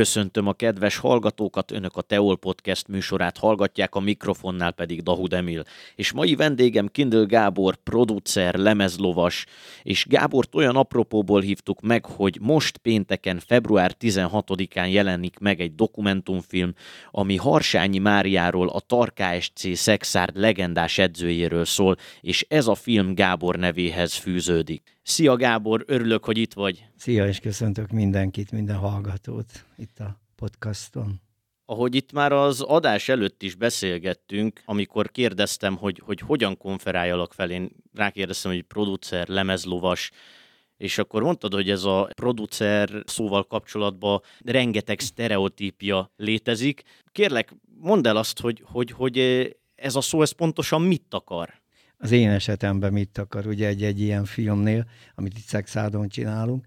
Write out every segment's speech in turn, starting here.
Köszöntöm a kedves hallgatókat, önök a Teol Podcast műsorát hallgatják, a mikrofonnál pedig Dahud Emil. És mai vendégem Kindle Gábor, producer, lemezlovas, és Gábort olyan apropóból hívtuk meg, hogy most pénteken, február 16-án jelenik meg egy dokumentumfilm, ami Harsányi Máriáról, a Tarká SC Szexárd legendás edzőjéről szól, és ez a film Gábor nevéhez fűződik. Szia Gábor, örülök, hogy itt vagy. Szia, és köszöntök mindenkit, minden hallgatót itt a podcaston. Ahogy itt már az adás előtt is beszélgettünk, amikor kérdeztem, hogy, hogy hogyan konferáljalak fel, én rákérdeztem, hogy producer, lemezlovas, és akkor mondtad, hogy ez a producer szóval kapcsolatban rengeteg sztereotípia létezik. Kérlek, mondd el azt, hogy, hogy, hogy ez a szó ez pontosan mit akar? Az én esetemben mit akar ugye egy-egy ilyen filmnél, amit itt Szexádon csinálunk.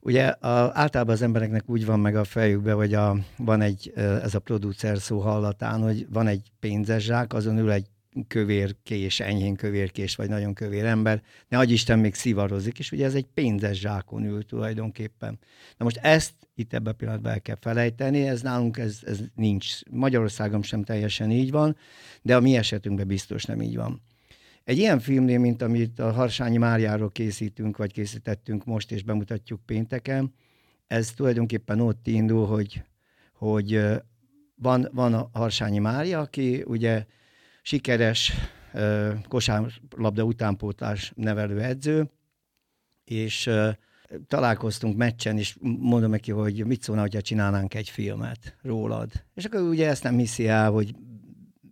Ugye a, általában az embereknek úgy van meg a fejükbe, hogy a, van egy, ez a producer szó hallatán, hogy van egy pénzes zsák, azon ül egy kövérkés, enyhén kövérkés, vagy nagyon kövér ember, ne Isten még szivarozik, és ugye ez egy pénzes zsákon ül tulajdonképpen. Na most ezt itt ebben a pillanatban el kell felejteni, ez nálunk ez, ez nincs. Magyarországon sem teljesen így van, de a mi esetünkben biztos nem így van. Egy ilyen filmnél, mint amit a Harsányi Máriáról készítünk, vagy készítettünk most, és bemutatjuk pénteken, ez tulajdonképpen ott indul, hogy, hogy van, van a Harsányi Mária, aki ugye sikeres kosárlabda utánpótlás nevelő edző, és találkoztunk meccsen, és mondom neki, hogy mit szólna, hogyha csinálnánk egy filmet rólad. És akkor ugye ezt nem hiszi el, hogy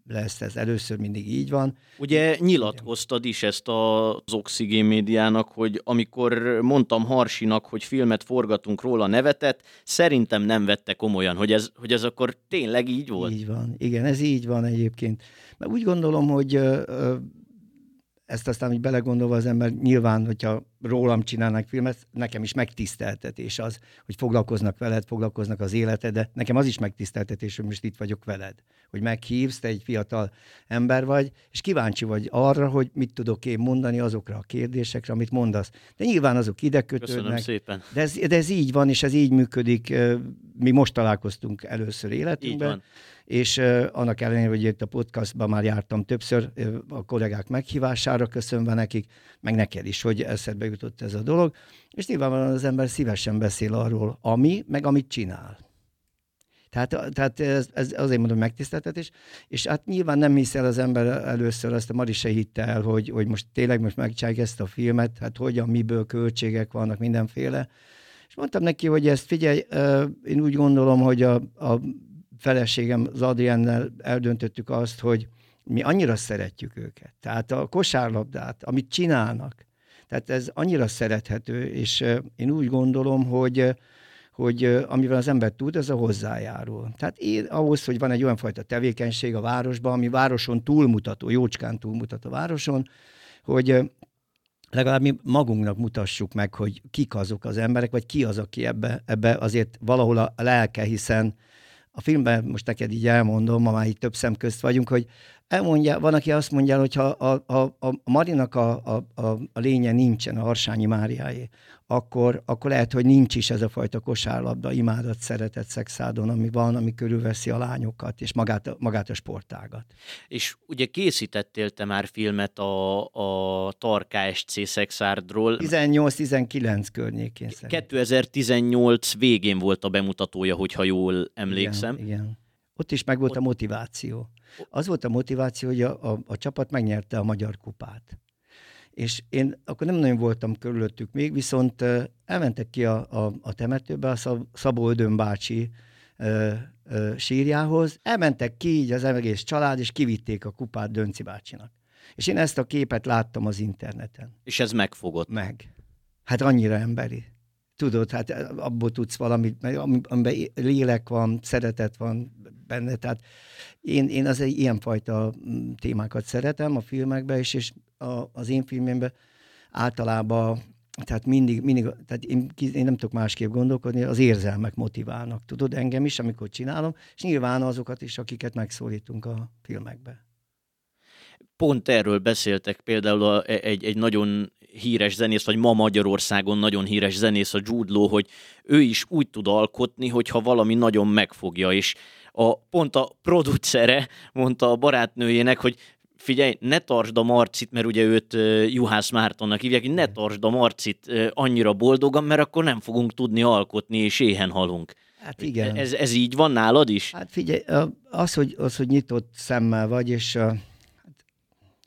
lesz ez. Először mindig így van. Ugye nyilatkoztad is ezt az Oxigén médiának, hogy amikor mondtam Harsinak, hogy filmet forgatunk róla nevetet, szerintem nem vette komolyan, hogy ez, hogy ez akkor tényleg így volt. Így van, igen, ez így van egyébként. Mert úgy gondolom, hogy ezt aztán így belegondolva az ember nyilván, hogyha rólam csinálnak filmet, nekem is megtiszteltetés az, hogy foglalkoznak veled, foglalkoznak az életed, de nekem az is megtiszteltetés, hogy most itt vagyok veled. Hogy meghívsz, te egy fiatal ember vagy, és kíváncsi vagy arra, hogy mit tudok én mondani azokra a kérdésekre, amit mondasz. De nyilván azok ide kötődnek. Köszönöm szépen. De ez, de ez így van, és ez így működik. Mi most találkoztunk először életünkben. Így van és annak ellenére, hogy itt a podcastban már jártam többször, a kollégák meghívására köszönve nekik, meg neked is, hogy eszedbe jutott ez a dolog, és nyilvánvalóan az ember szívesen beszél arról, ami, meg amit csinál. Tehát, tehát ez, ez azért mondom megtiszteltetés, és hát nyilván nem hiszel az ember először, azt a Mari se hitte el, hogy, hogy most tényleg most megcsináljuk ezt a filmet, hát hogyan, miből költségek vannak, mindenféle. És mondtam neki, hogy ezt figyelj, én úgy gondolom, hogy a, a feleségem az Adriennel eldöntöttük azt, hogy mi annyira szeretjük őket. Tehát a kosárlabdát, amit csinálnak, tehát ez annyira szerethető, és én úgy gondolom, hogy hogy amivel az ember tud, az a hozzájárul. Tehát én ahhoz, hogy van egy olyan fajta tevékenység a városban, ami városon túlmutató, jócskán túlmutat a városon, hogy legalább mi magunknak mutassuk meg, hogy kik azok az emberek, vagy ki az, aki ebbe, ebbe azért valahol a lelke, hiszen a filmben most neked így elmondom, ma már itt több szem közt vagyunk, hogy elmondja, van, aki azt mondja, hogy ha a, a, a Marinak a, a, a, lénye nincsen, a Harsányi Máriáé, akkor, akkor lehet, hogy nincs is ez a fajta kosárlabda, imádat, szeretet szexádon, ami van, ami körülveszi a lányokat, és magát, magát a sportágat. És ugye készítettél te már filmet a, a Tarka SC Szexárdról. 18-19 környékén szerintem. 2018 végén volt a bemutatója, hogyha jól emlékszem. Igen, igen. Ott is meg volt a motiváció. Az volt a motiváció, hogy a, a, a csapat megnyerte a magyar kupát és én akkor nem nagyon voltam körülöttük még, viszont elmentek ki a, a, a temetőbe, a Szabó Ödön bácsi ö, ö, sírjához, elmentek ki így az egész család, és kivitték a kupát Dönci bácsinak. És én ezt a képet láttam az interneten. És ez megfogott? Meg. Hát annyira emberi. Tudod, hát abból tudsz valamit, amiben lélek van, szeretet van benne, tehát én, én az egy ilyenfajta mm, témákat szeretem a filmekben, és, és a, az én filmemben általában tehát mindig, mindig tehát én, én nem tudok másképp gondolkodni, az érzelmek motiválnak, tudod, engem is, amikor csinálom, és nyilván azokat is, akiket megszólítunk a filmekbe. Pont erről beszéltek például a, egy, egy nagyon híres zenész, vagy ma Magyarországon nagyon híres zenész a Jude Law, hogy ő is úgy tud alkotni, hogyha valami nagyon megfogja, és a, pont a producere mondta a barátnőjének, hogy figyelj, ne tartsd a Marcit, mert ugye őt Juhász Mártonnak hívják, hogy ne tartsd a Marcit annyira boldogan, mert akkor nem fogunk tudni alkotni, és éhen halunk. Hát igen. Ez, ez így van nálad is? Hát figyelj, az, hogy, az, hogy nyitott szemmel vagy, és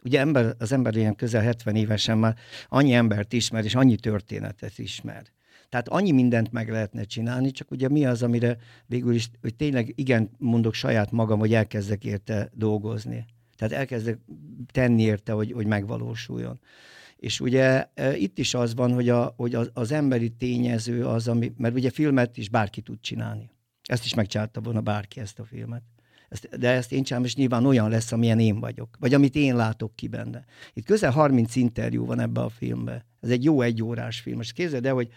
ugye ember, az ember ilyen közel 70 évesen már annyi embert ismer, és annyi történetet ismer. Tehát annyi mindent meg lehetne csinálni, csak ugye mi az, amire végül is, hogy tényleg igen mondok saját magam, hogy elkezdek érte dolgozni. Tehát elkezdek tenni érte, hogy, hogy megvalósuljon. És ugye e, itt is az van, hogy, a, hogy az, emberi tényező az, ami, mert ugye filmet is bárki tud csinálni. Ezt is megcsinálta volna bárki ezt a filmet. Ezt, de ezt én csinálom, és nyilván olyan lesz, amilyen én vagyok, vagy amit én látok ki benne. Itt közel 30 interjú van ebbe a filmbe. Ez egy jó egyórás film. És képzeld el, hogy,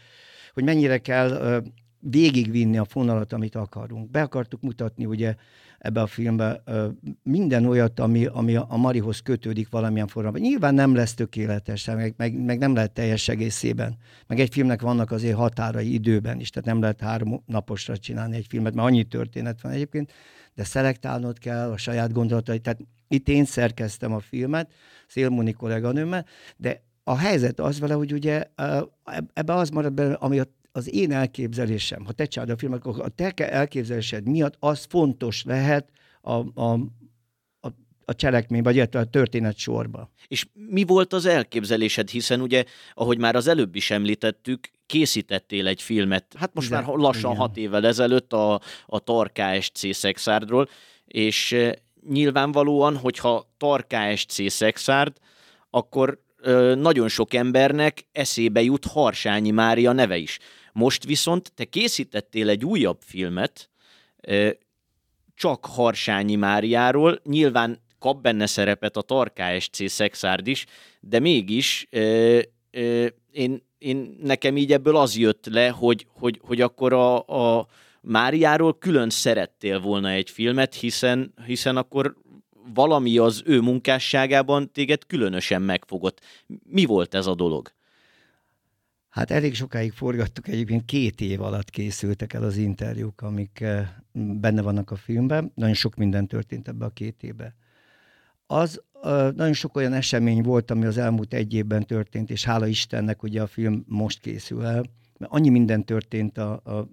hogy mennyire kell végigvinni a fonalat, amit akarunk. Be akartuk mutatni ugye ebbe a filmbe minden olyat, ami, ami a Marihoz kötődik valamilyen formában. Nyilván nem lesz tökéletes, meg, meg, meg nem lehet teljes egészében. Meg egy filmnek vannak azért határai időben is, tehát nem lehet három naposra csinálni egy filmet, mert annyi történet van egyébként, de szelektálnod kell a saját gondolatait. Tehát itt én szerkeztem a filmet, Szélmoni kolléganőmmel, de a helyzet az vele, hogy ugye ebbe az marad bele, ami a az én elképzelésem, ha te csinálod a filmet, akkor a te elképzelésed miatt az fontos lehet a, a, a, cselekmény, vagy illetve a történet sorba. És mi volt az elképzelésed, hiszen ugye, ahogy már az előbb is említettük, készítettél egy filmet, hát most De, már lassan igen. hat évvel ezelőtt a, a Tarká SC Szexárdról, és eh, nyilvánvalóan, hogyha Tarká SC Szexárd, akkor nagyon sok embernek eszébe jut Harsányi Mária neve is. Most viszont te készítettél egy újabb filmet, csak Harsányi Máriáról, nyilván kap benne szerepet a Tarká SC Szexárd is, de mégis én, én nekem így ebből az jött le, hogy, hogy, hogy akkor a, a Máriáról külön szerettél volna egy filmet, hiszen, hiszen akkor valami az ő munkásságában téged különösen megfogott. Mi volt ez a dolog? Hát elég sokáig forgattuk, egyébként két év alatt készültek el az interjúk, amik eh, benne vannak a filmben. Nagyon sok minden történt ebbe a két évbe. Az eh, nagyon sok olyan esemény volt, ami az elmúlt egy évben történt, és hála Istennek ugye a film most készül el, mert annyi minden történt a, a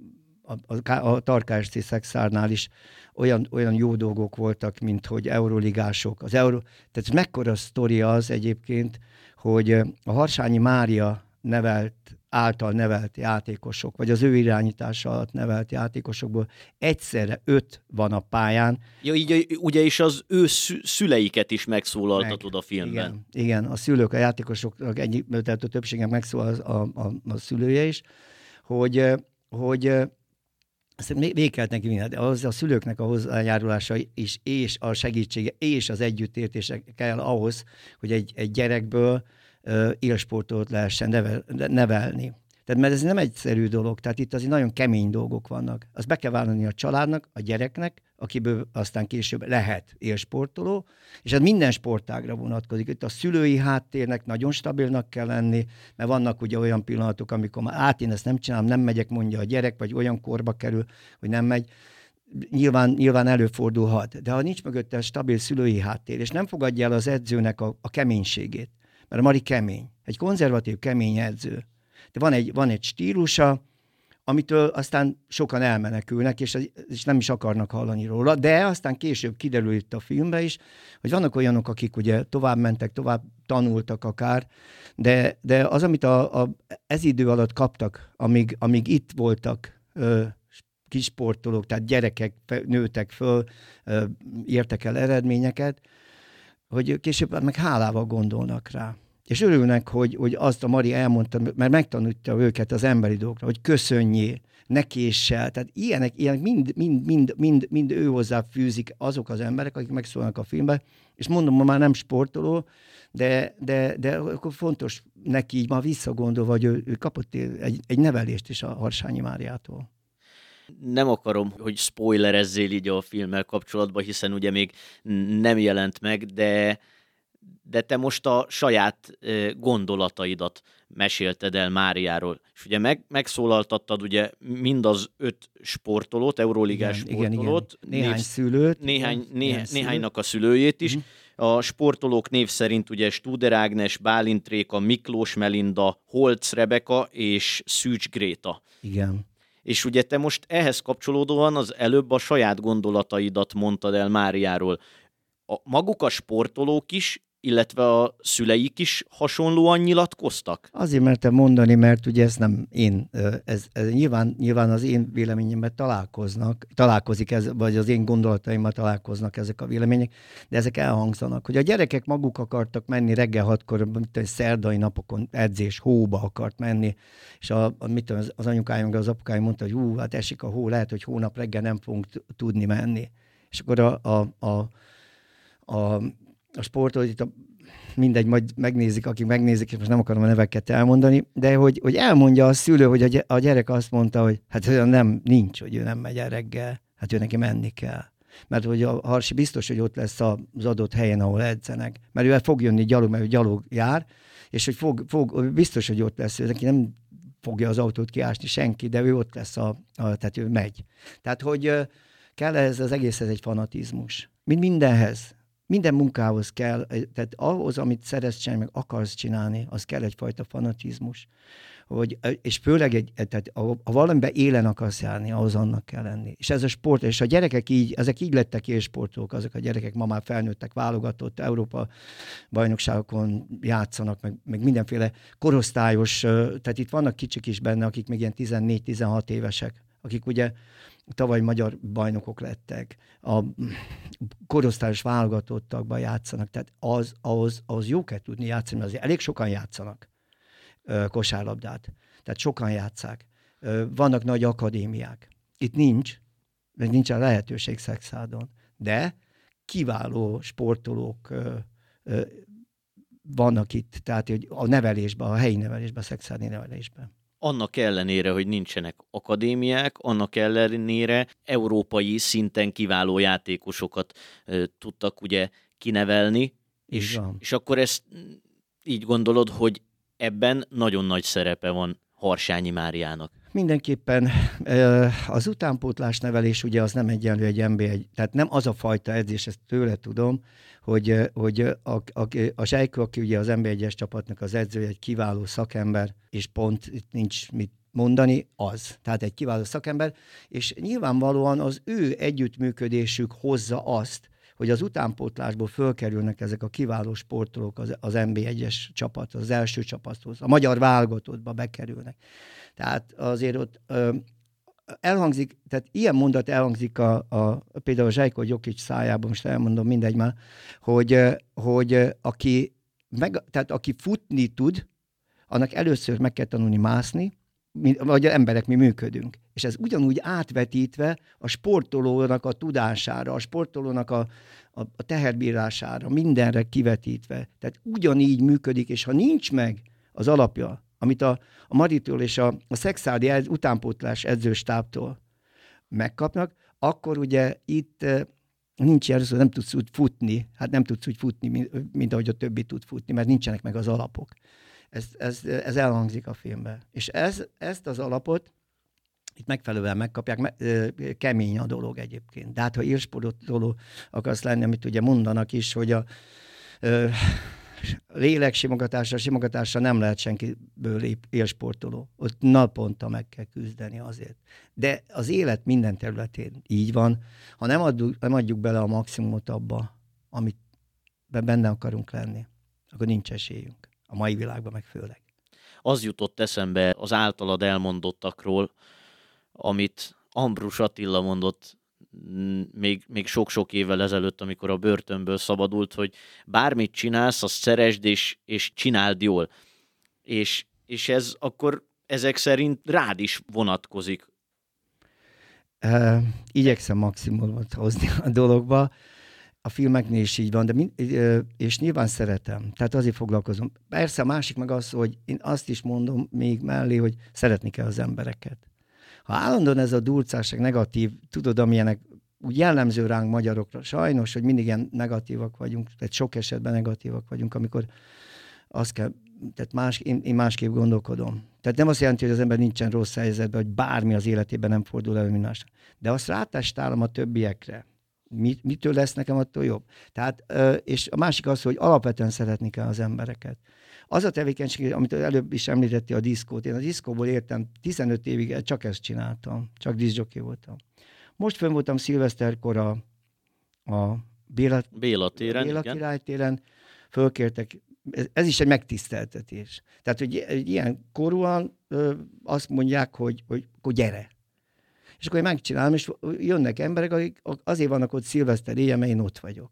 a, a, a Tarkás Szexárnál is olyan, olyan jó dolgok voltak, mint hogy euroligások. Az Euro, tehát mekkora sztori az egyébként, hogy a Harsányi Mária nevelt, által nevelt játékosok, vagy az ő irányítása alatt nevelt játékosokból egyszerre öt van a pályán. Ja, így ugye is az ő szüleiket is megszólaltatod Meg, a filmben. Igen, igen, a szülők, a játékosoknak ennyi, tehát a többségnek megszólal a, a, a szülője is, hogy, hogy ezt végig kellett neki vinni, de az a szülőknek a hozzájárulása is, és a segítsége, és az együttértése kell ahhoz, hogy egy, egy gyerekből élsportot lehessen nevel, nevelni. Tehát mert ez nem egyszerű dolog, tehát itt azért nagyon kemény dolgok vannak. Azt be kell vállalni a családnak, a gyereknek, akiből aztán később lehet élsportoló, és ez minden sportágra vonatkozik. Itt a szülői háttérnek nagyon stabilnak kell lenni, mert vannak ugye olyan pillanatok, amikor már át én ezt nem csinálom, nem megyek, mondja a gyerek, vagy olyan korba kerül, hogy nem megy. Nyilván, nyilván előfordulhat, de ha nincs mögötte a stabil szülői háttér, és nem fogadja el az edzőnek a, a keménységét, mert a Mari kemény, egy konzervatív, kemény edző. De van egy, van egy stílusa, amitől aztán sokan elmenekülnek, és, és nem is akarnak hallani róla, de aztán később kiderül itt a filmben is, hogy vannak olyanok, akik ugye tovább mentek, tovább tanultak akár, de, de az, amit a, a, ez idő alatt kaptak, amíg, amíg itt voltak ö, kisportolók, tehát gyerekek nőtek föl, ö, értek el eredményeket, hogy később meg hálával gondolnak rá. És örülnek, hogy, hogy azt a Mari elmondta, mert megtanulta őket az emberi dolgokra, hogy köszönjé, ne késsel. Tehát ilyenek, ilyenek mind, mind, mind, mind, mind ő hozzá fűzik azok az emberek, akik megszólnak a filmbe. És mondom, ma már nem sportoló, de, de, de akkor fontos neki így ma visszagondolva, hogy ő, ő kapott egy, egy nevelést is a Harsányi Máriától nem akarom, hogy spoilerezzél így a filmmel kapcsolatban, hiszen ugye még nem jelent meg, de de te most a saját gondolataidat mesélted el Máriáról. És ugye meg, megszólaltattad ugye mind az öt sportolót, euróligás igen, sportolót. Igen, igen. Néhány név, szülőt. Néhány, néhány, néhány néhánynak a szülőjét is. Uh-huh. A sportolók név szerint ugye Studer Ágnes, Bálint Réka, Miklós Melinda, Holc Rebeka és Szűcs Gréta. Igen. És ugye te most ehhez kapcsolódóan az előbb a saját gondolataidat mondtad el Máriáról. A, maguk a sportolók is illetve a szüleik is hasonlóan nyilatkoztak? Azért mertem mondani, mert ugye ez nem én, ez, ez nyilván, nyilván az én véleményemben találkoznak, találkozik ez, vagy az én gondolataimmal találkoznak ezek a vélemények, de ezek elhangzanak, hogy a gyerekek maguk akartak menni reggel hatkor, mint egy szerdai napokon edzés, hóba akart menni, és a, a, mit tudom, az anyukáim, az apukáim mondta, hogy hú, hát esik a hó, lehet, hogy hónap reggel nem fogunk tudni menni. És akkor a, a, a, a a sportot, itt a, mindegy, majd megnézik, akik megnézik, és most nem akarom a neveket elmondani, de hogy, hogy elmondja a szülő, hogy a gyerek azt mondta, hogy hát olyan nem, nincs, hogy ő nem megy el reggel, hát ő neki menni kell. Mert hogy a Harsi biztos, hogy ott lesz az adott helyen, ahol edzenek. Mert ő fog jönni gyalog, mert ő gyalog jár, és hogy fog, fog, biztos, hogy ott lesz, ő neki nem fogja az autót kiásni senki, de ő ott lesz, a, a, tehát ő megy. Tehát, hogy kell ez az egész ez egy fanatizmus. Mint mindenhez minden munkához kell, tehát ahhoz, amit szeretsz csinálni, meg akarsz csinálni, az kell egyfajta fanatizmus. Hogy, és főleg, egy, tehát ha valamiben élen akarsz járni, ahhoz annak kell lenni. És ez a sport, és a gyerekek így, ezek így lettek élsportok, azok a gyerekek ma már felnőttek, válogatott, Európa bajnokságokon játszanak, meg, meg mindenféle korosztályos, tehát itt vannak kicsik is benne, akik még ilyen 14-16 évesek, akik ugye tavaly magyar bajnokok lettek, a korosztályos válogatottakban játszanak, tehát az, ahhoz, ahhoz jó kell tudni játszani, mert azért elég sokan játszanak kosárlabdát, tehát sokan játszák. Vannak nagy akadémiák. Itt nincs, mert nincs a lehetőség szexádon, de kiváló sportolók vannak itt, tehát a nevelésben, a helyi nevelésben, a szexádi nevelésben annak ellenére, hogy nincsenek akadémiák, annak ellenére európai szinten kiváló játékosokat tudtak ugye kinevelni, és, és akkor ezt így gondolod, hogy ebben nagyon nagy szerepe van Harsányi Máriának. Mindenképpen az utánpótlás nevelés ugye az nem egyenlő egy MB1, tehát nem az a fajta edzés, ezt tőle tudom, hogy, hogy a, a, a Zsejkő, aki ugye az MB1-es csapatnak az edzője, egy kiváló szakember, és pont itt nincs mit mondani, az. Tehát egy kiváló szakember, és nyilvánvalóan az ő együttműködésük hozza azt, hogy az utánpótlásból fölkerülnek ezek a kiváló sportolók az, az NB1-es csapat, az első csapathoz, a magyar válogatottba bekerülnek. Tehát azért ott ö, elhangzik, tehát ilyen mondat elhangzik a, a például a Zsajko Gyokics szájában, most elmondom mindegy már, hogy, hogy aki, meg, tehát aki futni tud, annak először meg kell tanulni mászni, vagy az emberek mi működünk. És ez ugyanúgy átvetítve a sportolónak a tudására, a sportolónak a, a, a teherbírására, mindenre kivetítve. Tehát ugyanígy működik, és ha nincs meg az alapja, amit a, a Maritól és a, a szexádi ez, utánpótlás edzőstábtól megkapnak, akkor ugye itt eh, nincs ilyen, nem tudsz úgy futni, hát nem tudsz úgy futni, mint, mint ahogy a többi tud futni, mert nincsenek meg az alapok. Ez, ez, ez elhangzik a filmben. És ez, ezt az alapot itt megfelelően megkapják, kemény a dolog egyébként. De hát, ha írsportoló akarsz lenni, amit ugye mondanak is, hogy a ö, lélek simogatásra, simogatásra nem lehet senkiből élsportoló. Ott naponta meg kell küzdeni azért. De az élet minden területén így van. Ha nem adjuk, nem adjuk bele a maximumot abba, amit benne akarunk lenni, akkor nincs esélyünk. A mai világban meg főleg. Az jutott eszembe az általad elmondottakról, amit Ambrus Attila mondott még, még sok-sok évvel ezelőtt, amikor a börtönből szabadult, hogy bármit csinálsz, azt szeresd és, és csináld jól. És, és ez akkor ezek szerint rád is vonatkozik. Uh, igyekszem maximumot hozni a dologba. A filmeknél is így van, de mind, és nyilván szeretem. Tehát azért foglalkozom. Persze a másik meg az, hogy én azt is mondom még mellé, hogy szeretni kell az embereket. Ha állandóan ez a durcásság negatív, tudod, amilyenek úgy jellemző ránk magyarokra, sajnos, hogy mindig ilyen negatívak vagyunk, tehát sok esetben negatívak vagyunk, amikor azt kell, tehát más, én, én másképp gondolkodom. Tehát nem azt jelenti, hogy az ember nincsen rossz helyzetben, hogy bármi az életében nem fordul elő más. De azt rátestálom a többiekre. Mit, mitől lesz nekem attól jobb? Tehát, és a másik az, hogy alapvetően szeretni kell az embereket. Az a tevékenység, amit előbb is említette a diszkót, én a diszkóból értem, 15 évig csak ezt csináltam, csak diszjoké voltam. Most fönn voltam szilveszterkor a, a Béla, Béla téren, Béla király téren, fölkértek, ez, ez is egy megtiszteltetés. Tehát, hogy egy ilyen korúan ö, azt mondják, hogy, hogy hogy gyere. És akkor én megcsinálom, és jönnek emberek, akik azért vannak ott szilveszter éjjel, mert én ott vagyok.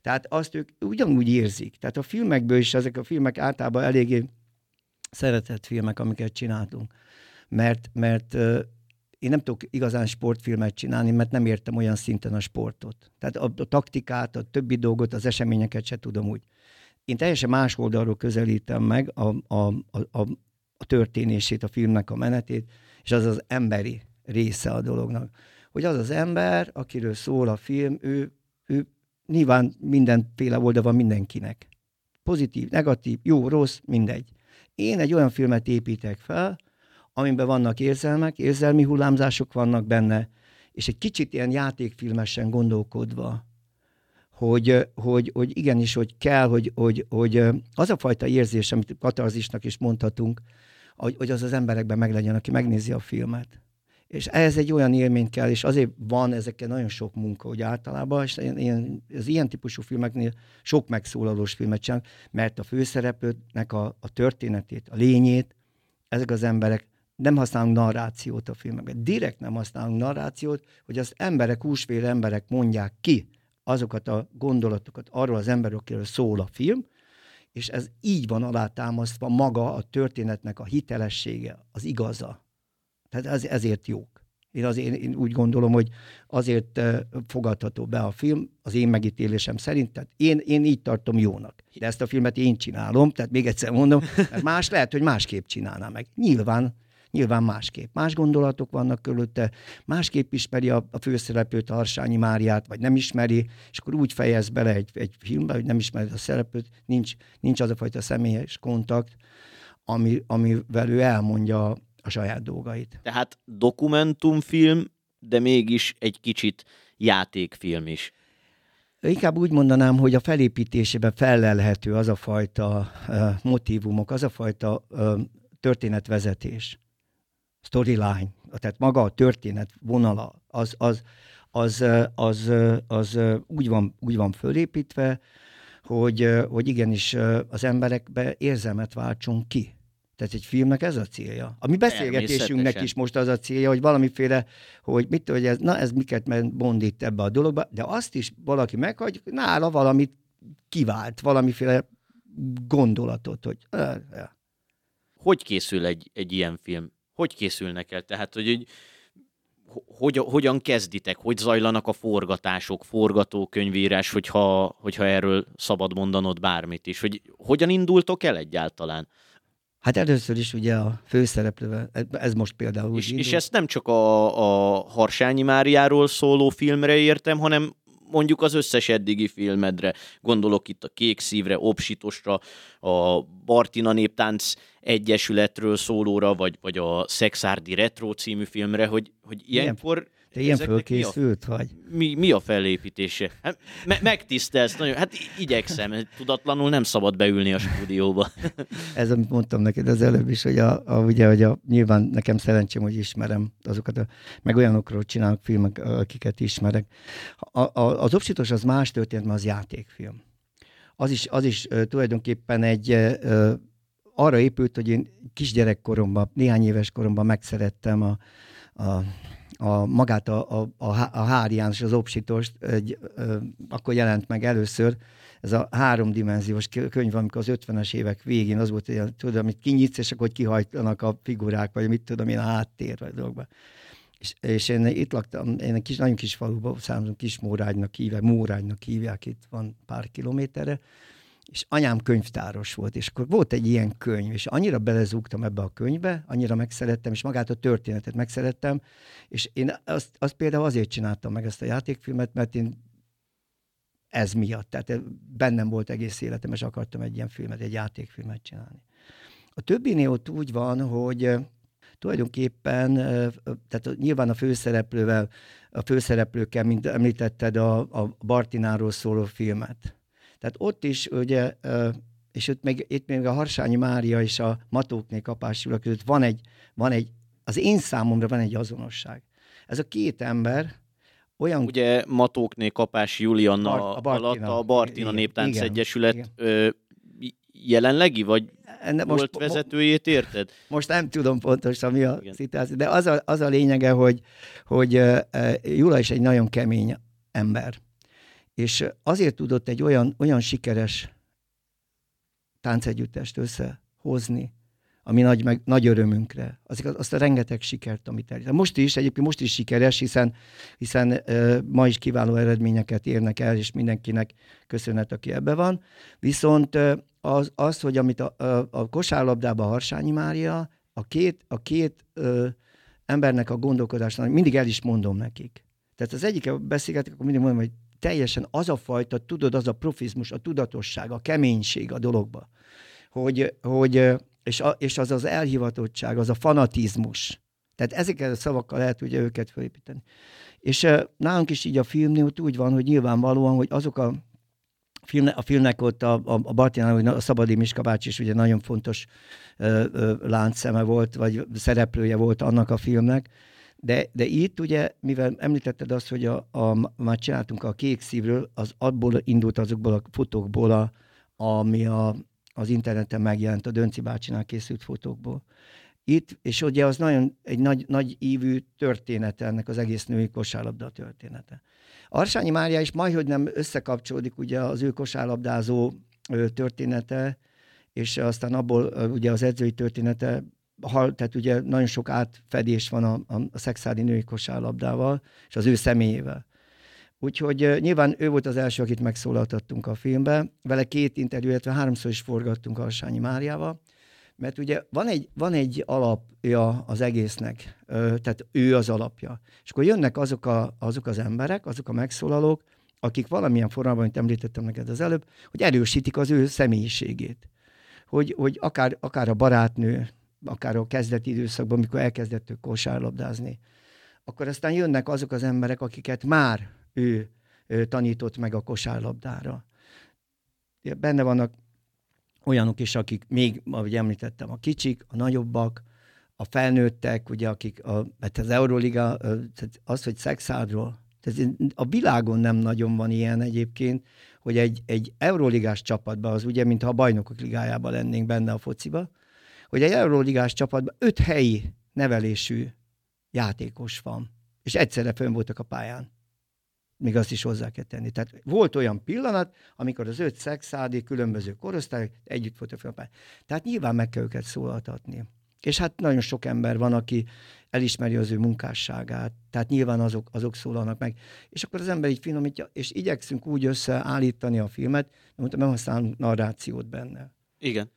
Tehát azt ők ugyanúgy érzik. Tehát a filmekből is ezek a filmek általában eléggé szeretett filmek, amiket csináltunk. Mert, mert én nem tudok igazán sportfilmet csinálni, mert nem értem olyan szinten a sportot. Tehát a, a taktikát, a többi dolgot, az eseményeket se tudom úgy. Én teljesen más oldalról közelítem meg a, a, a, a, a történését, a filmnek a menetét, és az az emberi része a dolognak. Hogy az az ember, akiről szól a film, ő, ő nyilván mindenféle oldal van mindenkinek. Pozitív, negatív, jó, rossz, mindegy. Én egy olyan filmet építek fel, amiben vannak érzelmek, érzelmi hullámzások vannak benne, és egy kicsit ilyen játékfilmesen gondolkodva, hogy, hogy, hogy igenis, hogy kell, hogy, hogy, hogy az a fajta érzés, amit katarzisnak is mondhatunk, hogy, hogy az az emberekben meglegyen, aki megnézi a filmet. És ehhez egy olyan élmény kell, és azért van ezekkel nagyon sok munka, hogy általában, és én, az ilyen típusú filmeknél sok megszólalós filmet csinálok, mert a főszereplőnek a, a történetét, a lényét, ezek az emberek nem használunk narrációt a filmekben. Direkt nem használunk narrációt, hogy az emberek, húsvér emberek mondják ki azokat a gondolatokat arról az emberről, akiről szól a film, és ez így van alátámasztva maga a történetnek a hitelessége, az igaza. Tehát ez, ezért jók. Én, azért, én úgy gondolom, hogy azért fogadható be a film, az én megítélésem szerint, tehát én, én így tartom jónak. De ezt a filmet én csinálom, tehát még egyszer mondom, mert más lehet, hogy másképp csinálná meg. Nyilván nyilván másképp. Más gondolatok vannak körülötte, másképp ismeri a, a főszereplőt, a Harsányi Máriát, vagy nem ismeri, és akkor úgy fejez bele egy, egy filmbe, hogy nem ismeri a szereplőt, nincs, nincs az a fajta személyes kontakt, ami, amivel ő elmondja a saját dolgait. Tehát dokumentumfilm, de mégis egy kicsit játékfilm is. Inkább úgy mondanám, hogy a felépítésében felelhető az a fajta uh, motivumok, az a fajta uh, történetvezetés, storyline, tehát maga a történet vonala, az, az, az, az, az, az úgy, van, úgy van fölépítve, hogy, hogy igenis az emberekbe érzelmet váltson ki. Tehát egy filmnek ez a célja. A mi beszélgetésünknek is most az a célja, hogy valamiféle, hogy mit hogy ez, na ez miket mond itt ebbe a dologba, de azt is valaki meghagy, nála valamit kivált, valamiféle gondolatot, hogy... Hogy készül egy, egy ilyen film? Hogy készülnek el? Tehát, hogy, hogy hogy, hogyan kezditek, hogy zajlanak a forgatások, forgatókönyvírás, hogyha, hogyha erről szabad mondanod bármit is, hogy hogyan indultok el egyáltalán? Hát először is ugye a főszereplővel, ez most például és, és ezt nem csak a, a Harsányi Máriáról szóló filmre értem, hanem mondjuk az összes eddigi filmedre, gondolok itt a Kék Szívre, Opsitosra, a Bartina Néptánc Egyesületről szólóra, vagy, vagy a Szexárdi Retro című filmre, hogy, hogy ilyenkor... Ilyen te ilyen fölkészült mi a, vagy? Mi, mi a fellépítése? Hát, me- megtisztelsz nagyon. Hát igyekszem, tudatlanul nem szabad beülni a stúdióba. Ez, amit mondtam neked az előbb is, hogy, a, a, ugye, hogy a, nyilván nekem szerencsém, hogy ismerem azokat, a, meg olyanokról csinálok filmek, akiket ismerek. A, a, az Opsitos az más történet, mert az játékfilm. Az is, az is tulajdonképpen egy arra épült, hogy én kisgyerekkoromban, néhány éves koromban megszerettem a, a a, magát a, a, a, a János, az Opsitost, egy, ö, akkor jelent meg először, ez a háromdimenziós könyv, amikor az 50-es évek végén az volt, hogy tudod, amit kinyitsz, és akkor kihajtanak a figurák, vagy mit tudom én, a háttér, vagy dolgokban. És, és én itt laktam, én egy kis, nagyon kis faluban származom, kis Mórágynak hívják, Mórágynak hívják, itt van pár kilométerre, és anyám könyvtáros volt, és akkor volt egy ilyen könyv, és annyira belezúgtam ebbe a könyvbe, annyira megszerettem, és magát a történetet megszerettem, és én azt, azt például azért csináltam meg ezt a játékfilmet, mert én ez miatt, tehát bennem volt egész életem, és akartam egy ilyen filmet, egy játékfilmet csinálni. A többinél ott úgy van, hogy tulajdonképpen, tehát nyilván a főszereplővel, a főszereplőkkel, mint említetted, a, a Bartináról szóló filmet. Tehát ott is ugye, és ott még, itt még a Harsányi Mária és a Matókné Kapás között van egy, van egy, az én számomra van egy azonosság. Ez a két ember, olyan... Ugye Matókné Kapás Julianna Bar- a Bartina, alatt a Bartina Néptánc igen, Egyesület igen. Ö, jelenlegi, vagy Enne most, volt vezetőjét, érted? Most nem tudom pontosan mi a szituáció, de az a, az a lényege, hogy, hogy uh, Jula is egy nagyon kemény ember. És azért tudott egy olyan, olyan sikeres táncegyüttest összehozni, ami nagy, meg, nagy örömünkre. Az, azt a rengeteg sikert, amit el. Most is, egyébként most is sikeres, hiszen, hiszen uh, ma is kiváló eredményeket érnek el, és mindenkinek köszönet, aki ebbe van. Viszont uh, az, az, hogy amit a, a, a kosárlabdában Harsányi Mária, a két, a két ö, embernek a gondolkodásnak, mindig el is mondom nekik. Tehát az egyik beszélgetek, akkor mindig mondom, hogy teljesen az a fajta, tudod, az a profizmus, a tudatosság, a keménység a dologba, hogy, hogy és, a, és az az elhivatottság, az a fanatizmus. Tehát ezekkel a szavakkal lehet ugye őket felépíteni. És nálunk is így a filmnél úgy van, hogy nyilvánvalóan, hogy azok a filmne, a filmnek ott a, a, a Bartinán, a Szabadi Miska bácsi is ugye nagyon fontos ö, ö, láncszeme volt, vagy szereplője volt annak a filmnek, de, de itt ugye, mivel említetted azt, hogy a, a, már csináltunk a kék szívről, az abból indult azokból a fotókból, a, ami a, az interneten megjelent, a Dönci bácsinál készült fotókból. Itt, és ugye az nagyon egy nagy, nagy ívű története ennek az egész női kosárlabda története. Arsányi Mária is hogy nem összekapcsolódik ugye az ő kosárlabdázó története, és aztán abból ugye az edzői története, tehát ugye nagyon sok átfedés van a, a, a szexádi női kosárlabdával, és az ő személyével. Úgyhogy nyilván ő volt az első, akit megszólaltattunk a filmbe. Vele két interjú, illetve háromszor is forgattunk Arsányi Máriával, mert ugye van egy, van egy alapja az egésznek, tehát ő az alapja. És akkor jönnek azok, a, azok az emberek, azok a megszólalók, akik valamilyen formában, amit említettem neked az előbb, hogy erősítik az ő személyiségét. Hogy, hogy akár, akár a barátnő, akár a kezdeti időszakban, amikor elkezdett ő kosárlabdázni, akkor aztán jönnek azok az emberek, akiket már ő, ő tanított meg a kosárlabdára. Benne vannak olyanok is, akik még, ahogy említettem, a kicsik, a nagyobbak, a felnőttek, ugye, akik, a, mert az Euroliga, az, hogy szexádról, tehát a világon nem nagyon van ilyen egyébként, hogy egy, egy Euroligás csapatban, az ugye, mintha a bajnokok ligájában lennénk benne a fociba, hogy egy Euroligás csapatban öt helyi nevelésű játékos van, és egyszerre fönn voltak a pályán még azt is hozzá kell tenni. Tehát volt olyan pillanat, amikor az öt szexádi különböző korosztályok együtt voltak fel. Tehát nyilván meg kell őket szólaltatni. És hát nagyon sok ember van, aki elismeri az ő munkásságát, tehát nyilván azok, azok szólalnak meg. És akkor az ember így finomítja, és igyekszünk úgy összeállítani a filmet, mondtam, nem használunk narrációt benne. Igen.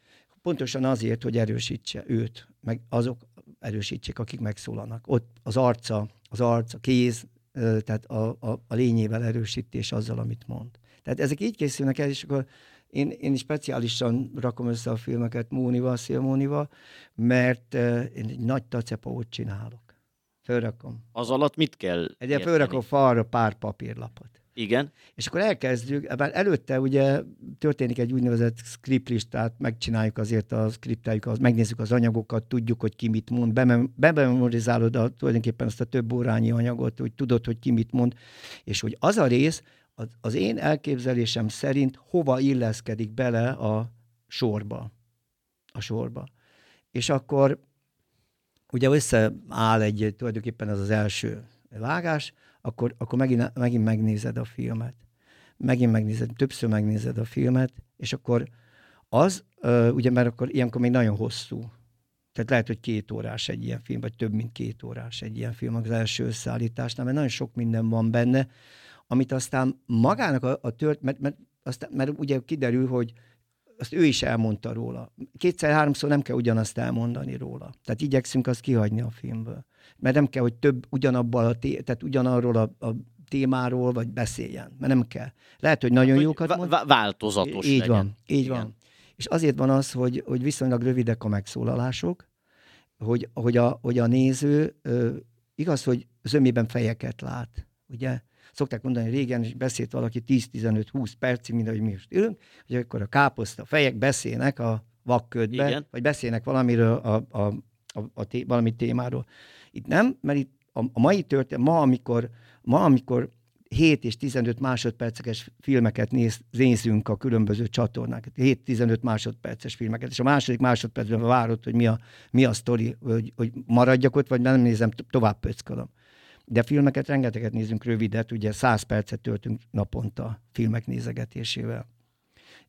Pontosan azért, hogy erősítse őt, meg azok erősítsék, akik megszólalnak. Ott az arca, az arc, a kéz, tehát a, a, a lényével erősítés azzal, amit mond. Tehát ezek így készülnek el, és akkor én, én speciálisan rakom össze a filmeket Mónival, Szilmónival, mert én egy nagy tacepót csinálok. Fölrakom. Az alatt mit kell Egy fölrakom falra pár papírlapot. Igen. És akkor elkezdjük, ebben előtte ugye történik egy úgynevezett scriptlistát, megcsináljuk azért a skripteljük, megnézzük az anyagokat, tudjuk, hogy ki mit mond, bememorizálod a, tulajdonképpen azt a több órányi anyagot, hogy tudod, hogy ki mit mond, és hogy az a rész, az, az én elképzelésem szerint hova illeszkedik bele a sorba. A sorba. És akkor ugye összeáll egy, tulajdonképpen ez az első vágás, akkor, akkor megint, megint megnézed a filmet. Megint megnézed, többször megnézed a filmet, és akkor az, ugye mert akkor ilyenkor még nagyon hosszú. Tehát lehet, hogy két órás egy ilyen film, vagy több, mint két órás egy ilyen film az első összeállításnál, mert nagyon sok minden van benne, amit aztán magának a, a tört, mert, mert, aztán, mert ugye kiderül, hogy azt ő is elmondta róla. Kétszer-háromszor nem kell ugyanazt elmondani róla. Tehát igyekszünk azt kihagyni a filmből. Mert nem kell, hogy több ugyanabban a té- tehát ugyanarról a, a témáról, vagy beszéljen, mert nem kell. Lehet, hogy nagyon hát, jókat mond. Változatos Így legyen. van, így Igen. van. És azért van az, hogy, hogy viszonylag rövidek a megszólalások, hogy, hogy, a, hogy a néző ö, igaz, hogy zömében fejeket lát, ugye? Szokták mondani, hogy régen is beszélt valaki 10-15-20 percig, mint ahogy mi most ülünk, hogy akkor a káposzta fejek beszélnek a vakködbe, Igen. vagy beszélnek valamiről, a, a, a, a té, valami témáról. Itt nem, mert itt a, mai történet, ma, amikor, ma, amikor 7 és 15 másodperces filmeket néz, nézünk a különböző csatornák. 7-15 másodperces filmeket, és a második másodpercben várod, hogy mi a, mi a sztori, hogy, hogy maradjak ott, vagy nem nézem, tovább pöckölöm. De filmeket rengeteget nézünk rövidet, ugye 100 percet töltünk naponta filmek nézegetésével.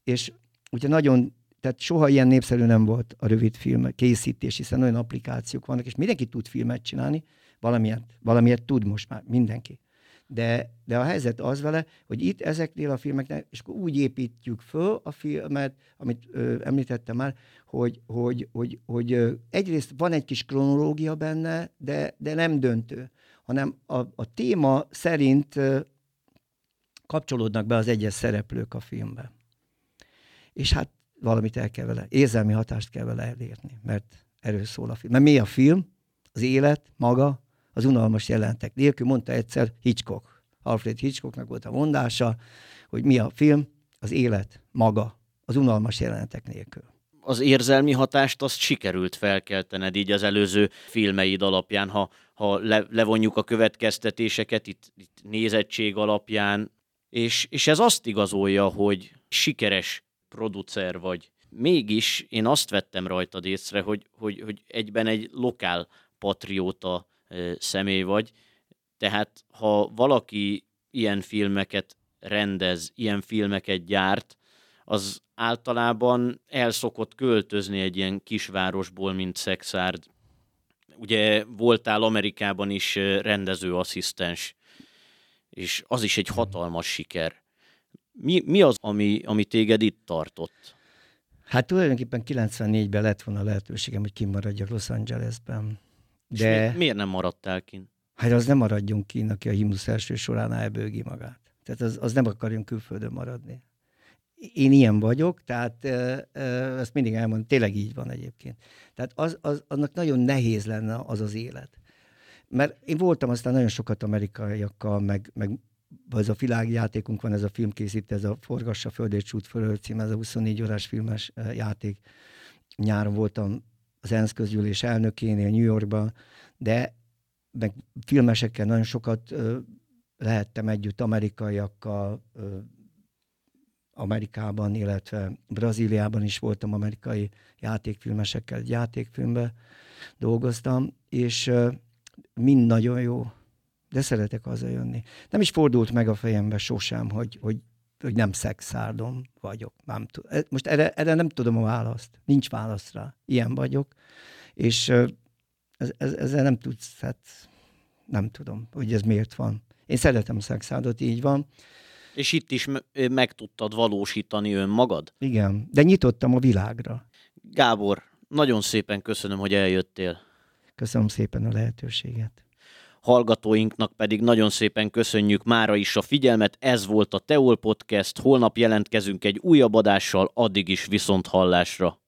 És ugye nagyon, tehát soha ilyen népszerű nem volt a rövid film készítés, hiszen olyan applikációk vannak, és mindenki tud filmet csinálni, valamiért, valamiért tud most már mindenki. De, de a helyzet az vele, hogy itt ezeknél a filmeknél, és akkor úgy építjük föl a filmet, amit ö, említettem már, hogy, hogy, hogy, hogy ö, egyrészt van egy kis kronológia benne, de, de nem döntő, hanem a, a téma szerint ö, kapcsolódnak be az egyes szereplők a filmbe. És hát valamit el kell vele, érzelmi hatást kell vele elérni, mert erről szól a film. Mert mi a film? Az élet maga, az unalmas jelentek nélkül, mondta egyszer Hitchcock. Alfred Hitchcocknak volt a mondása, hogy mi a film, az élet maga, az unalmas jelenetek nélkül. Az érzelmi hatást azt sikerült felkeltened így az előző filmeid alapján, ha, ha le, levonjuk a következtetéseket itt, itt nézettség alapján, és, és ez azt igazolja, hogy sikeres producer vagy. Mégis én azt vettem rajtad észre, hogy, hogy, hogy egyben egy lokál patrióta személy vagy. Tehát ha valaki ilyen filmeket rendez, ilyen filmeket gyárt, az általában el szokott költözni egy ilyen kisvárosból, mint Szexárd. Ugye voltál Amerikában is rendezőasszisztens, és az is egy hatalmas siker. Mi, mi az, ami, ami téged itt tartott? Hát tulajdonképpen 94-ben lett volna lehetőségem, hogy kimaradjak Los Angelesben. De... mi, miért nem maradtál kint? Hát az nem maradjunk ki, aki a himnusz első során elbőgi magát. Tehát az, az nem akarjon külföldön maradni. Én ilyen vagyok, tehát e, e, ezt mindig elmondom, tényleg így van egyébként. Tehát az, az, annak nagyon nehéz lenne az az élet. Mert én voltam aztán nagyon sokat amerikaiakkal, meg, meg ez a világjátékunk van, ez a filmkészít, ez a Forgassa Föld és Csút fölöl cím, ez a 24 órás filmes játék. Nyáron voltam az ENSZ közgyűlés elnökénél New Yorkban, de meg filmesekkel nagyon sokat ö, lehettem együtt amerikaiakkal, ö, Amerikában, illetve Brazíliában is voltam amerikai játékfilmesekkel, egy játékfilmbe dolgoztam, és ö, mind nagyon jó, de szeretek hazajönni. Nem is fordult meg a fejembe sosem, hogy, hogy hogy nem szexárdom vagyok. Nem tud. E, most erre, erre nem tudom a választ. Nincs válasz rá. Ilyen vagyok. És ez, ez, ezzel nem tudsz, hát nem tudom, hogy ez miért van. Én szeretem szexárdot, így van. És itt is meg tudtad valósítani önmagad? Igen, de nyitottam a világra. Gábor, nagyon szépen köszönöm, hogy eljöttél. Köszönöm szépen a lehetőséget hallgatóinknak pedig nagyon szépen köszönjük mára is a figyelmet. Ez volt a Teol Podcast, holnap jelentkezünk egy újabb adással, addig is viszont hallásra.